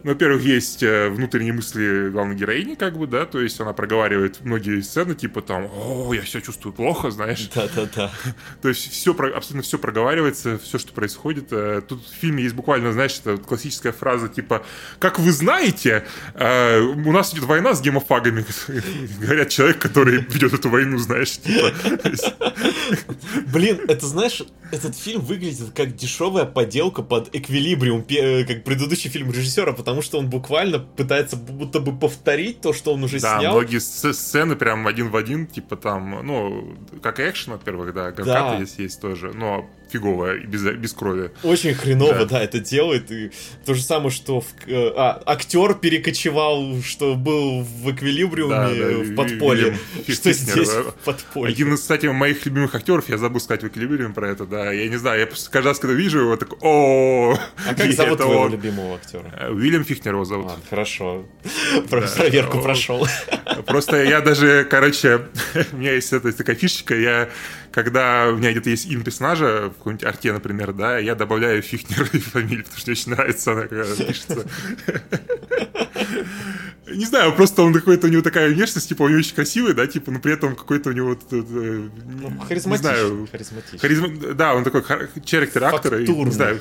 во-первых, есть э, внутренние мысли главной героини, как бы, да, то есть она проговаривает многие сцены, типа там, о, я себя чувствую плохо, знаешь. Да-да-да. [LAUGHS] То есть все, абсолютно все проговаривается, все, что происходит. Э, тут в фильме есть буквально, знаешь, это классическая фраза, типа, как вы знаете, э, у нас идет война с гемофагами. [LAUGHS] Говорят человек, который ведет эту войну, знаешь, типа. [LAUGHS] Блин, это, знаешь, этот фильм выглядит как дешевая поделка под эквилибриум, как предыдущий фильм режиссера, потому что он буквально пытается будто бы повторить то, что он уже да, снял. Да, многие сцены прям один в один, типа там, ну, как экшен, во-первых, да, как да. есть, есть тоже, но фигово и без, без крови. Очень хреново, да. да, это делает. И то же самое, что в, э, а, актер перекочевал, что был в эквилибриуме да, да, в подполье. [LAUGHS] Что здесь в подполье. Один из, кстати, моих любимых актеров, я забыл сказать в эквилибриуме про это, да. Я не знаю, я каждый раз, когда вижу его, так о А как зовут твоего любимого актера? Э, Уильям Фихнер его зовут. А, хорошо. [LAUGHS] Проверку прошел. Просто я даже, короче, [LAUGHS] у меня есть такая фишечка, я когда у меня где-то есть имя персонажа, в каком-нибудь арте, например, да, я добавляю Фихнер [LAUGHS] и фамилию, потому что мне очень нравится она, когда пишется. Не знаю, просто он какой-то у него такая внешность, типа, он очень красивый, да, типа, но при этом какой-то у него... Ну, харизматичный. Не знаю, харизматичный. Да, он такой характер актора. Не знаю,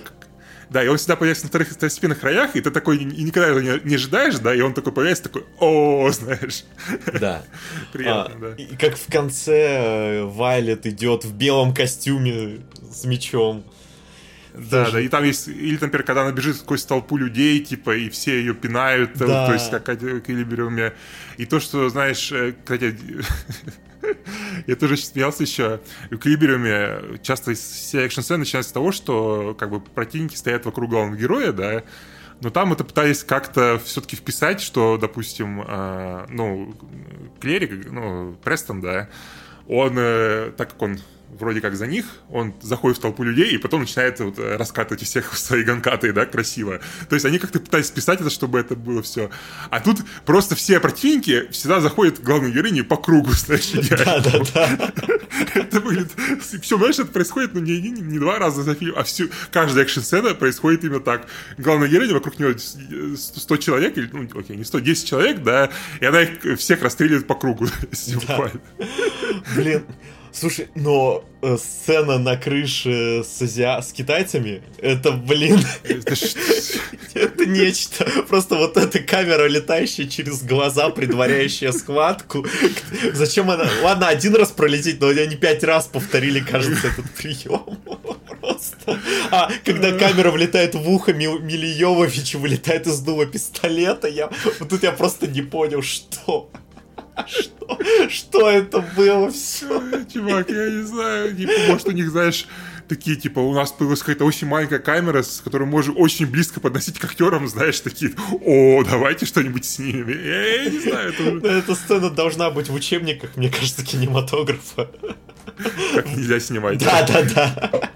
да, и он всегда появляется на вторых второстепенных роях, и ты такой и никогда его не, не ожидаешь, да, и он такой появляется, такой, о, знаешь. Да. [LAUGHS] Приятно, а, да. И как в конце э, Вайлет идет в белом костюме с мечом. Да, Даже... да, и там есть, или, например, когда она бежит сквозь толпу людей, типа, и все ее пинают, да. то есть, как Эквилибриуме. И то, что, знаешь, э, кстати, [LAUGHS] Я тоже смеялся еще. В Калибриуме часто все экшн-сцены начинаются с того, что как бы противники стоят вокруг главного героя, да, но там это пытались как-то все-таки вписать, что, допустим, э, ну, Клерик, ну, Престон, да, он, э, так как он вроде как за них, он заходит в толпу людей и потом начинает вот э, раскатывать всех [LAUGHS] свои ганкаты, да, красиво. То есть они как-то пытались списать это, чтобы это было все. А тут просто все противники всегда заходят к главной героине по кругу, [LAUGHS] знаешь, Да, да, да. [LAUGHS] Это будет... Все, знаешь, это происходит, ну, не, не, не два раза за фильм, а всю... каждая экшн-сцена происходит именно так. Главная героиня, вокруг нее 100 человек, или, ну, окей, не 100, 10 человек, да, и она их всех расстреливает по кругу. Блин, Слушай, но э, сцена на крыше с, азиа... с китайцами, это, блин, [LAUGHS] это нечто. Просто вот эта камера, летающая через глаза, предваряющая схватку. Зачем она... Ладно, один раз пролететь, но они пять раз повторили, кажется, этот прием. [LAUGHS] Просто. А когда камера влетает в ухо Мили Йововича, вылетает из дула пистолета, я... Вот тут я просто не понял, что... Что? Что это было все? Чувак, я не знаю, может у них, знаешь, такие, типа, у нас появилась какая-то очень маленькая камера, с которой можем очень близко подносить к актерам, знаешь, такие, о, давайте что-нибудь снимем. Я, я не знаю. Это... Эта сцена должна быть в учебниках, мне кажется, кинематографа. Как нельзя снимать. Да, да, да.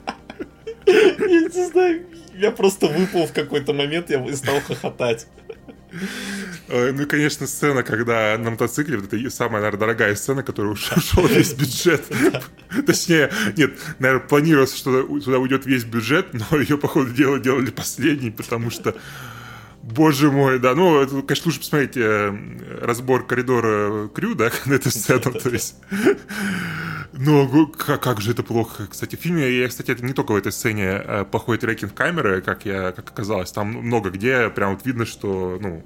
Я не знаю, я просто выпал в какой-то момент, я стал хохотать. Ну и, конечно, сцена, когда на мотоцикле, вот это самая, наверное, дорогая сцена, которая [LAUGHS] ушел весь бюджет. [LAUGHS] Точнее, нет, наверное, планировалось, что туда уйдет весь бюджет, но ее, походу, дело делали последней, потому что Боже мой, да. Ну, это, конечно, лучше посмотреть э, разбор коридора Крю, да, на эту сцену, то есть... Ну, как, как же это плохо. Кстати, в фильме, я, кстати, это не только в этой сцене э, плохой трекинг камеры, как я, как оказалось, там много где прям вот видно, что, ну,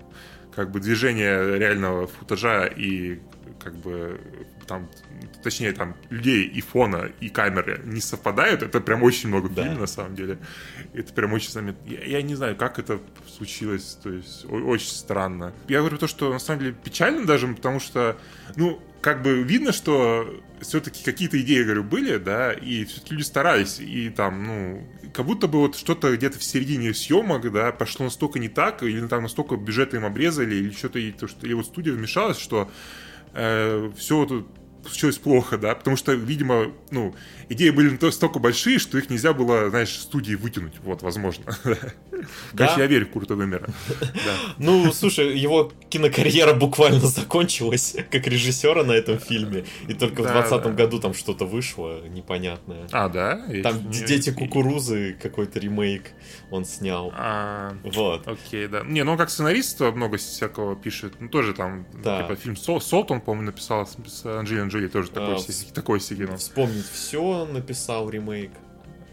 как бы движение реального футажа и как бы там, точнее, там, людей и фона, и камеры не совпадают, это прям очень много в да. фильме, на самом деле. Это прям очень заметно. Я, я не знаю, как это случилось, то есть, очень странно. Я говорю то, что, на самом деле, печально даже, потому что, ну, как бы видно, что все-таки какие-то идеи, говорю, были, да, и все-таки люди старались, и там, ну, как будто бы вот что-то где-то в середине съемок, да, пошло настолько не так, или там настолько бюджеты им обрезали, или что-то, или, то, что, или вот студия вмешалась, что э, все тут случилось плохо, да, потому что, видимо, ну, идеи были настолько большие, что их нельзя было, знаешь, студии вытянуть, вот, возможно. [LAUGHS] Конечно, я верю в Курта Вемера. Ну, слушай, его кинокарьера буквально закончилась как режиссера на этом фильме, и только в 2020 году там что-то вышло непонятное. А, да? Там «Дети кукурузы» какой-то ремейк он снял. А, вот. Окей, да. Не, ну как сценарист много всякого пишет, ну тоже там, типа фильм «Солт» он, по-моему, написал с Анджелиной Джоли, тоже такой, а, такой себе. Вспомнить все написал ремейк.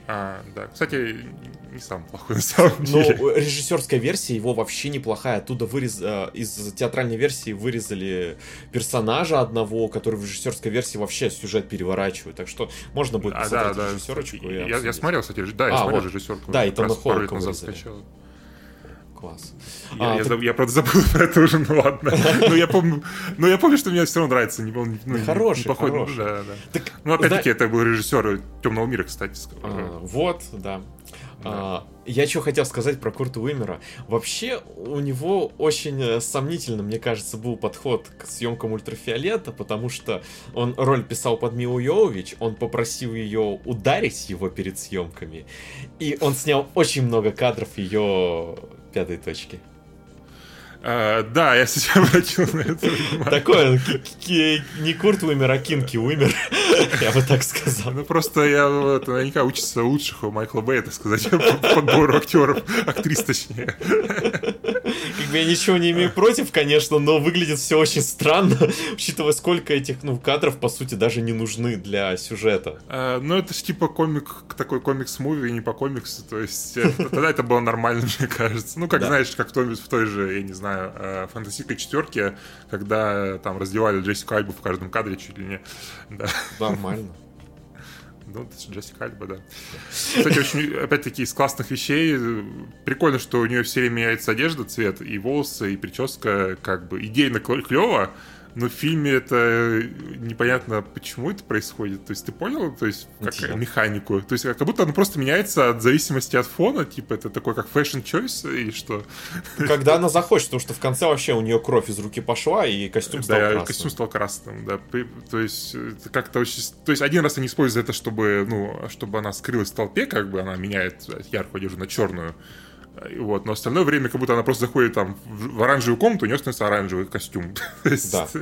А, да. Кстати, не самый плохой на самом деле. Но режиссерская версия его вообще неплохая. Оттуда вырез... Э, из театральной версии вырезали персонажа одного, который в режиссерской версии вообще сюжет переворачивает. Так что можно будет а, посмотреть да, режиссерочку. Да. Я, я смотрел, кстати, да, я а, смотрел вот. режиссерку. Да, и Тома Холлка назад скачал. Класс. Я, а, я, ты... я, правда, забыл [LAUGHS] про это уже, ну ладно. Но я помню, но я помню, что мне все равно нравится. Не, ну, хороший, похож, хороший. Да, да. Так, ну, опять-таки, это был режиссер Темного мира, кстати. А, вот, да. А, я что хотел сказать про Курта Уимера. Вообще, у него очень э, сомнительно, мне кажется, был подход к съемкам ультрафиолета, потому что он роль писал под Милу Йовович, он попросил ее ударить его перед съемками, и он снял очень много кадров ее пятой точки. А, да, я сейчас [LAUGHS] обратил на это внимание. Такой не Курт умер, а Кинки умер. [LAUGHS] Я бы так сказал. Ну просто я вот, наверняка учится лучших у Майкла Бэя, так сказать, [LAUGHS] по подбору актеров, актрис точнее. Я ничего не имею против, конечно, но выглядит все очень странно, [LAUGHS] учитывая, сколько этих ну, кадров, по сути, даже не нужны для сюжета. А, ну это же типа комик, такой комикс-муви, не по комиксу, то есть э, [LAUGHS] тогда это было нормально, мне кажется. Ну, как да. знаешь, как той, в той же, я не знаю, э, фантастической четверке, когда там раздевали Джессику Альбу в каждом кадре чуть ли не. [LAUGHS] Да. Нормально. Ну, Джессика Альба, да. Кстати, очень, опять-таки, из классных вещей. Прикольно, что у нее все время меняется одежда, цвет, и волосы, и прическа, как бы, идейно клево, но в фильме это непонятно, почему это происходит. То есть ты понял, то есть как механику? То есть как будто оно просто меняется от зависимости от фона, типа это такой как fashion choice и что? Когда она захочет, потому что в конце вообще у нее кровь из руки пошла и костюм стал да, красным. костюм стал красным, да. То есть как-то очень... То есть один раз они используют это, чтобы, ну, чтобы она скрылась в толпе, как бы она меняет яркую одежду на черную. Вот, но остальное время, как будто она просто заходит там в оранжевую комнату, у нее становится оранжевый костюм. [LAUGHS] Да. [LAUGHS]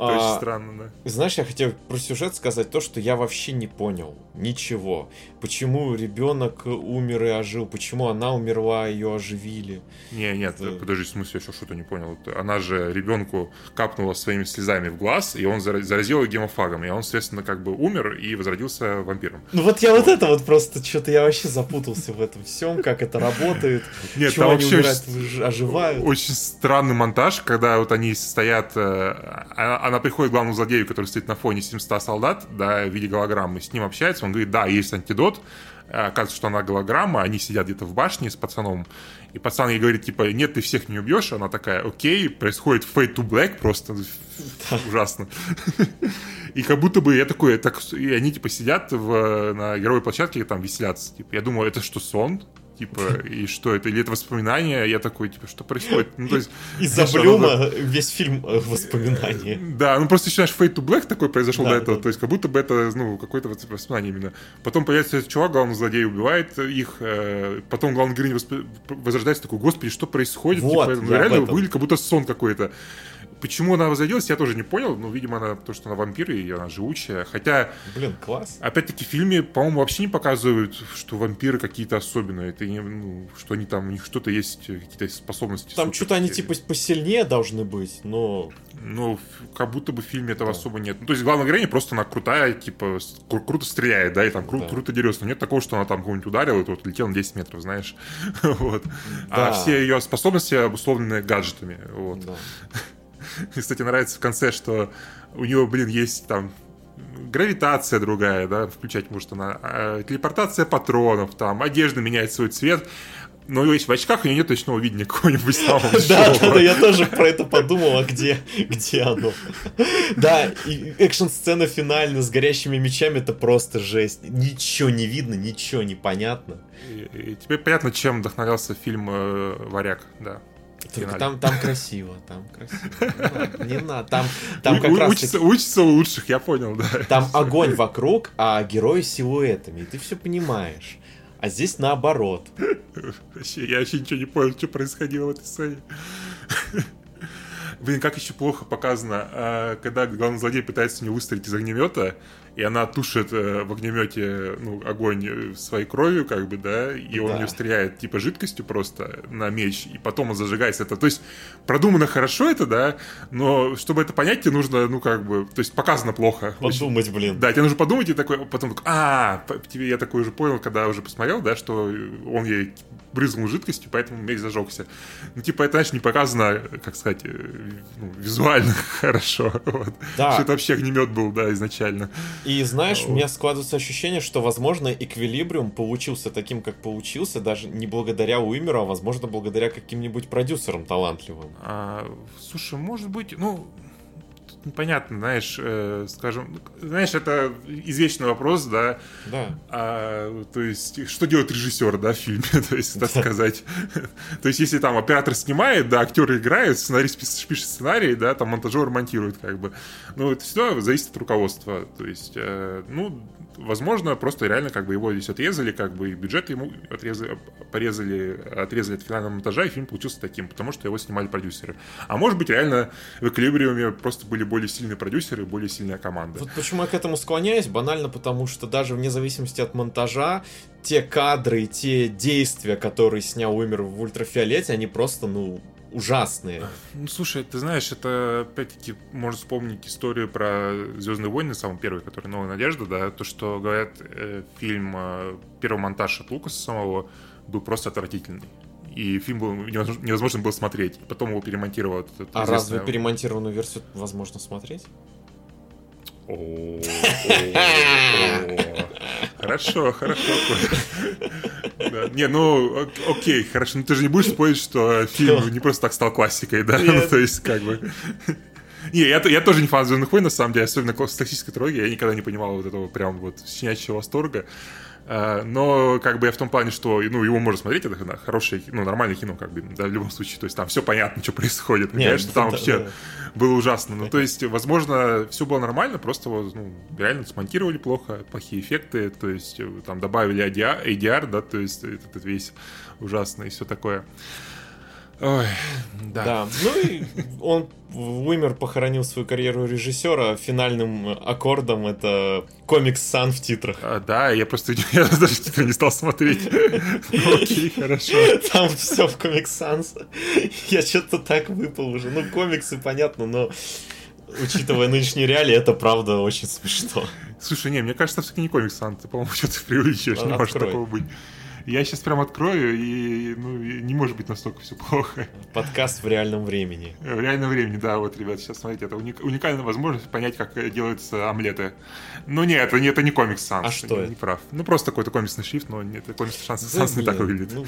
Это очень странно, да. Знаешь, я хотел про сюжет сказать то, что я вообще не понял ничего. Почему ребенок умер и ожил, почему она умерла, ее оживили. Не, нет, Это... подожди, в смысле, еще что-то не понял. Она же ребенку капнула своими слезами в глаз, и он заразил ее гемофагом, и он, соответственно, как бы умер и возродился вампиром. Ну вот я вот, вот это вот просто, что-то я вообще запутался в этом всем, как это работает, [LAUGHS] нет, чего они умирают, оживают. Очень странный монтаж, когда вот они стоят, э, а, она приходит к главному злодею, который стоит на фоне 700 солдат, да, в виде голограммы, с ним общается, он говорит, да, есть антидот, э, оказывается, что она голограмма, они сидят где-то в башне с пацаном, и пацан ей говорит, типа, нет, ты всех не убьешь, она такая, окей, происходит fade to black, просто. Ужасно. И как будто бы я такой, так, и они, типа, сидят в, на героевой площадке, там, веселятся, типа, я думаю, это что, сон? Типа, и что это, или это воспоминания, я такой, типа, что происходит? Ну, то есть... [LAUGHS] Из-за Блюма оно... весь фильм э, воспоминания. [LAUGHS] Да, ну просто еще, знаешь, Fade to Black такой произошел да, до этого, да. то есть как будто бы это, ну, какое-то воспоминание именно. Потом появляется этот чувак, главный злодей убивает их, э, потом главный героинь восп... возрождается, такой, господи, что происходит? Вот, типа, ну, реально выглядит как будто сон какой-то. Почему она возродилась, я тоже не понял. Ну, видимо, она, то, что она вампир, и она живучая. Хотя... Блин, класс. Опять-таки, в фильме, по-моему, вообще не показывают, что вампиры какие-то особенные. Это не, ну, что они там, у них что-то есть, какие-то способности. Там что-то они, типа, посильнее должны быть, но... Ну, как будто бы в фильме этого да. особо нет. Ну, то есть, главная героиня просто она крутая, типа, кру- круто стреляет, да, и там кру- да. круто дерется. Но нет такого, что она там кого-нибудь ударила, и вот летела на 10 метров, знаешь. [LAUGHS] вот. А да. А все ее способности обусловлены гаджетами. Вот. Да. [LAUGHS] Мне, кстати, нравится в конце, что у него, блин, есть там гравитация другая, да, включать может она, а, телепортация патронов, там, одежда меняет свой цвет, но есть в очках, у нее нет точного видения какого-нибудь [LAUGHS] самого Да, да, да, я тоже про это подумал, а где, где оно? Да, экшн-сцена финальная с горящими мечами, это просто жесть. Ничего не видно, ничего не понятно. И, и теперь понятно, чем вдохновлялся фильм э, «Варяг», да. Только там, там красиво, там красиво. Не надо, [LAUGHS] Там, там как раз... Учится, учится у лучших, я понял, да. Там огонь вокруг, а герои силуэтами, и ты все понимаешь. А здесь наоборот. Вообще, я вообще ничего не понял, что происходило в этой сцене. Блин, как еще плохо показано, а, когда главный злодей пытается не выстрелить из огнемета, и она тушит э, в огнемете ну, огонь э, своей кровью, как бы, да, и он да. ее стреляет типа жидкостью просто на меч, и потом он зажигается это. То есть продумано хорошо это, да, но чтобы это понять, тебе нужно, ну, как бы, то есть показано плохо. Подумать, очень. блин. Да, тебе нужно подумать, и такой, потом такой, а, тебе я такой уже понял, когда уже посмотрел, да, что он ей брызнул жидкостью, поэтому меч зажегся. Ну, типа, это, знаешь, не показано, как сказать, ну, визуально [LAUGHS] хорошо. Вот. Да. Что это вообще огнемет был, да, изначально. И знаешь, у меня складывается ощущение, что, возможно, Эквилибриум получился таким, как получился, даже не благодаря Уимеру, а, возможно, благодаря каким-нибудь продюсерам талантливым. А, слушай, может быть, ну, непонятно, знаешь, э, скажем, знаешь, это извечный вопрос, да. Да. А, то есть, что делает режиссер, да, в фильме, [LAUGHS] то есть, так сказать. [LAUGHS] то есть, если там оператор снимает, да, актеры играют, сценарист пишет сценарий, да, там монтажер монтирует, как бы. Ну, это все зависит от руководства. То есть, э, ну, возможно, просто реально как бы его здесь отрезали, как бы и бюджет ему отрезали, порезали, отрезали от финального монтажа, и фильм получился таким, потому что его снимали продюсеры. А может быть, реально в Эквилибриуме просто были более сильные продюсеры, более сильная команда. Вот почему я к этому склоняюсь, банально потому, что даже вне зависимости от монтажа, те кадры, те действия, которые снял Уимер в ультрафиолете, они просто, ну, ужасные. Ну, слушай, ты знаешь, это опять-таки можно вспомнить историю про Звездные войны, самый первый, который Новая Надежда, да, то, что говорят, э, фильм э, первый монтаж от Лукаса самого был просто отвратительный. И фильм был невозможно, невозможно было смотреть. Потом его перемонтировал. а известное... разве перемонтированную версию возможно смотреть? Хорошо, хорошо. Не, ну, окей, хорошо. Ну ты же не будешь спорить, что фильм не просто так стал классикой, да? Ну, то есть, как бы... Не, я, я тоже не фан Звездных войн, на самом деле, особенно с токсической трогой. Я никогда не понимал вот этого прям вот щенячьего восторга. А, но как бы я в том плане, что ну, его можно смотреть, это хорошее, ну, нормальное кино, как бы, да, в любом случае. То есть там все понятно, что происходит. Нет, Конечно, там вообще да. было ужасно. Ну, то есть, возможно, все было нормально, просто ну, реально смонтировали плохо, плохие эффекты, то есть э, там добавили ADR, ADR да, то есть этот весь ужасный и все такое. Ой, да. да. Ну и он, Уимер похоронил свою карьеру режиссера финальным аккордом это комикс Сан в титрах. А, да, я просто [LAUGHS] я даже титры не стал смотреть. Ну, окей, хорошо. Там все в комикс Санс. Я что-то так выпал уже. Ну, комиксы, понятно, но учитывая нынешние реалии, это правда очень смешно. Слушай, не, мне кажется, все-таки не комикс Сан. Ты, по-моему, что-то преувеличиваешь. Не может такого быть. Я сейчас прям открою, и ну, не может быть настолько все плохо. Подкаст в реальном времени. В реальном времени, да, вот, ребят, сейчас смотрите, это уник, уникальная возможность понять, как делаются омлеты. Ну нет, это, это не комикс Санс. А что не, это? Не прав. Ну просто какой-то комиксный шрифт, но нет, комикс Санс, да, Санс не так выглядит. Ну...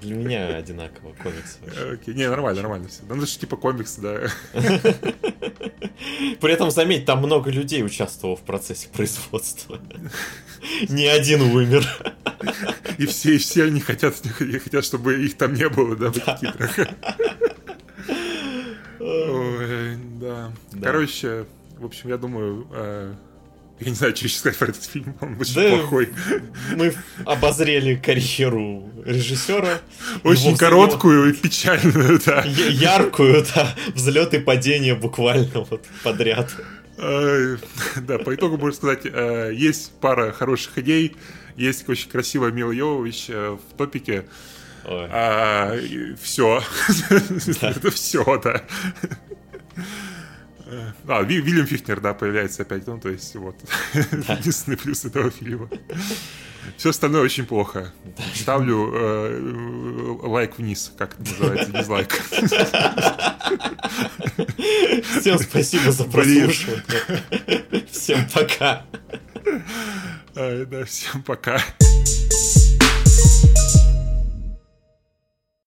Для меня одинаково комикс. Окей, не, нормально, нормально все. Ну, это же типа комикс, да. [LAUGHS] При этом, заметь, там много людей участвовало в процессе производства. Не один умер. И все, и все они хотят, хотят, чтобы их там не было, да, в этих титрах. Ой, да. Короче, в общем, я думаю, э, я не знаю, что еще сказать про этот фильм, он очень да, плохой. Мы обозрели карьеру режиссера. Очень короткую и печальную, да. Яркую, да. Взлет и падение буквально вот подряд. Да, по итогу можно сказать, э, есть пара хороших идей, есть очень красивая Мила Йовович э, в топике. А, все. [LAUGHS] Это все, да. А, Вильям Фихнер, да, появляется опять, ну, то есть, вот, да. [LAUGHS] единственный плюс этого фильма. Все остальное очень плохо. Ставлю э, лайк вниз, как это называется, дизлайк. Всем спасибо за прослушивание. Всем пока. Да, всем пока.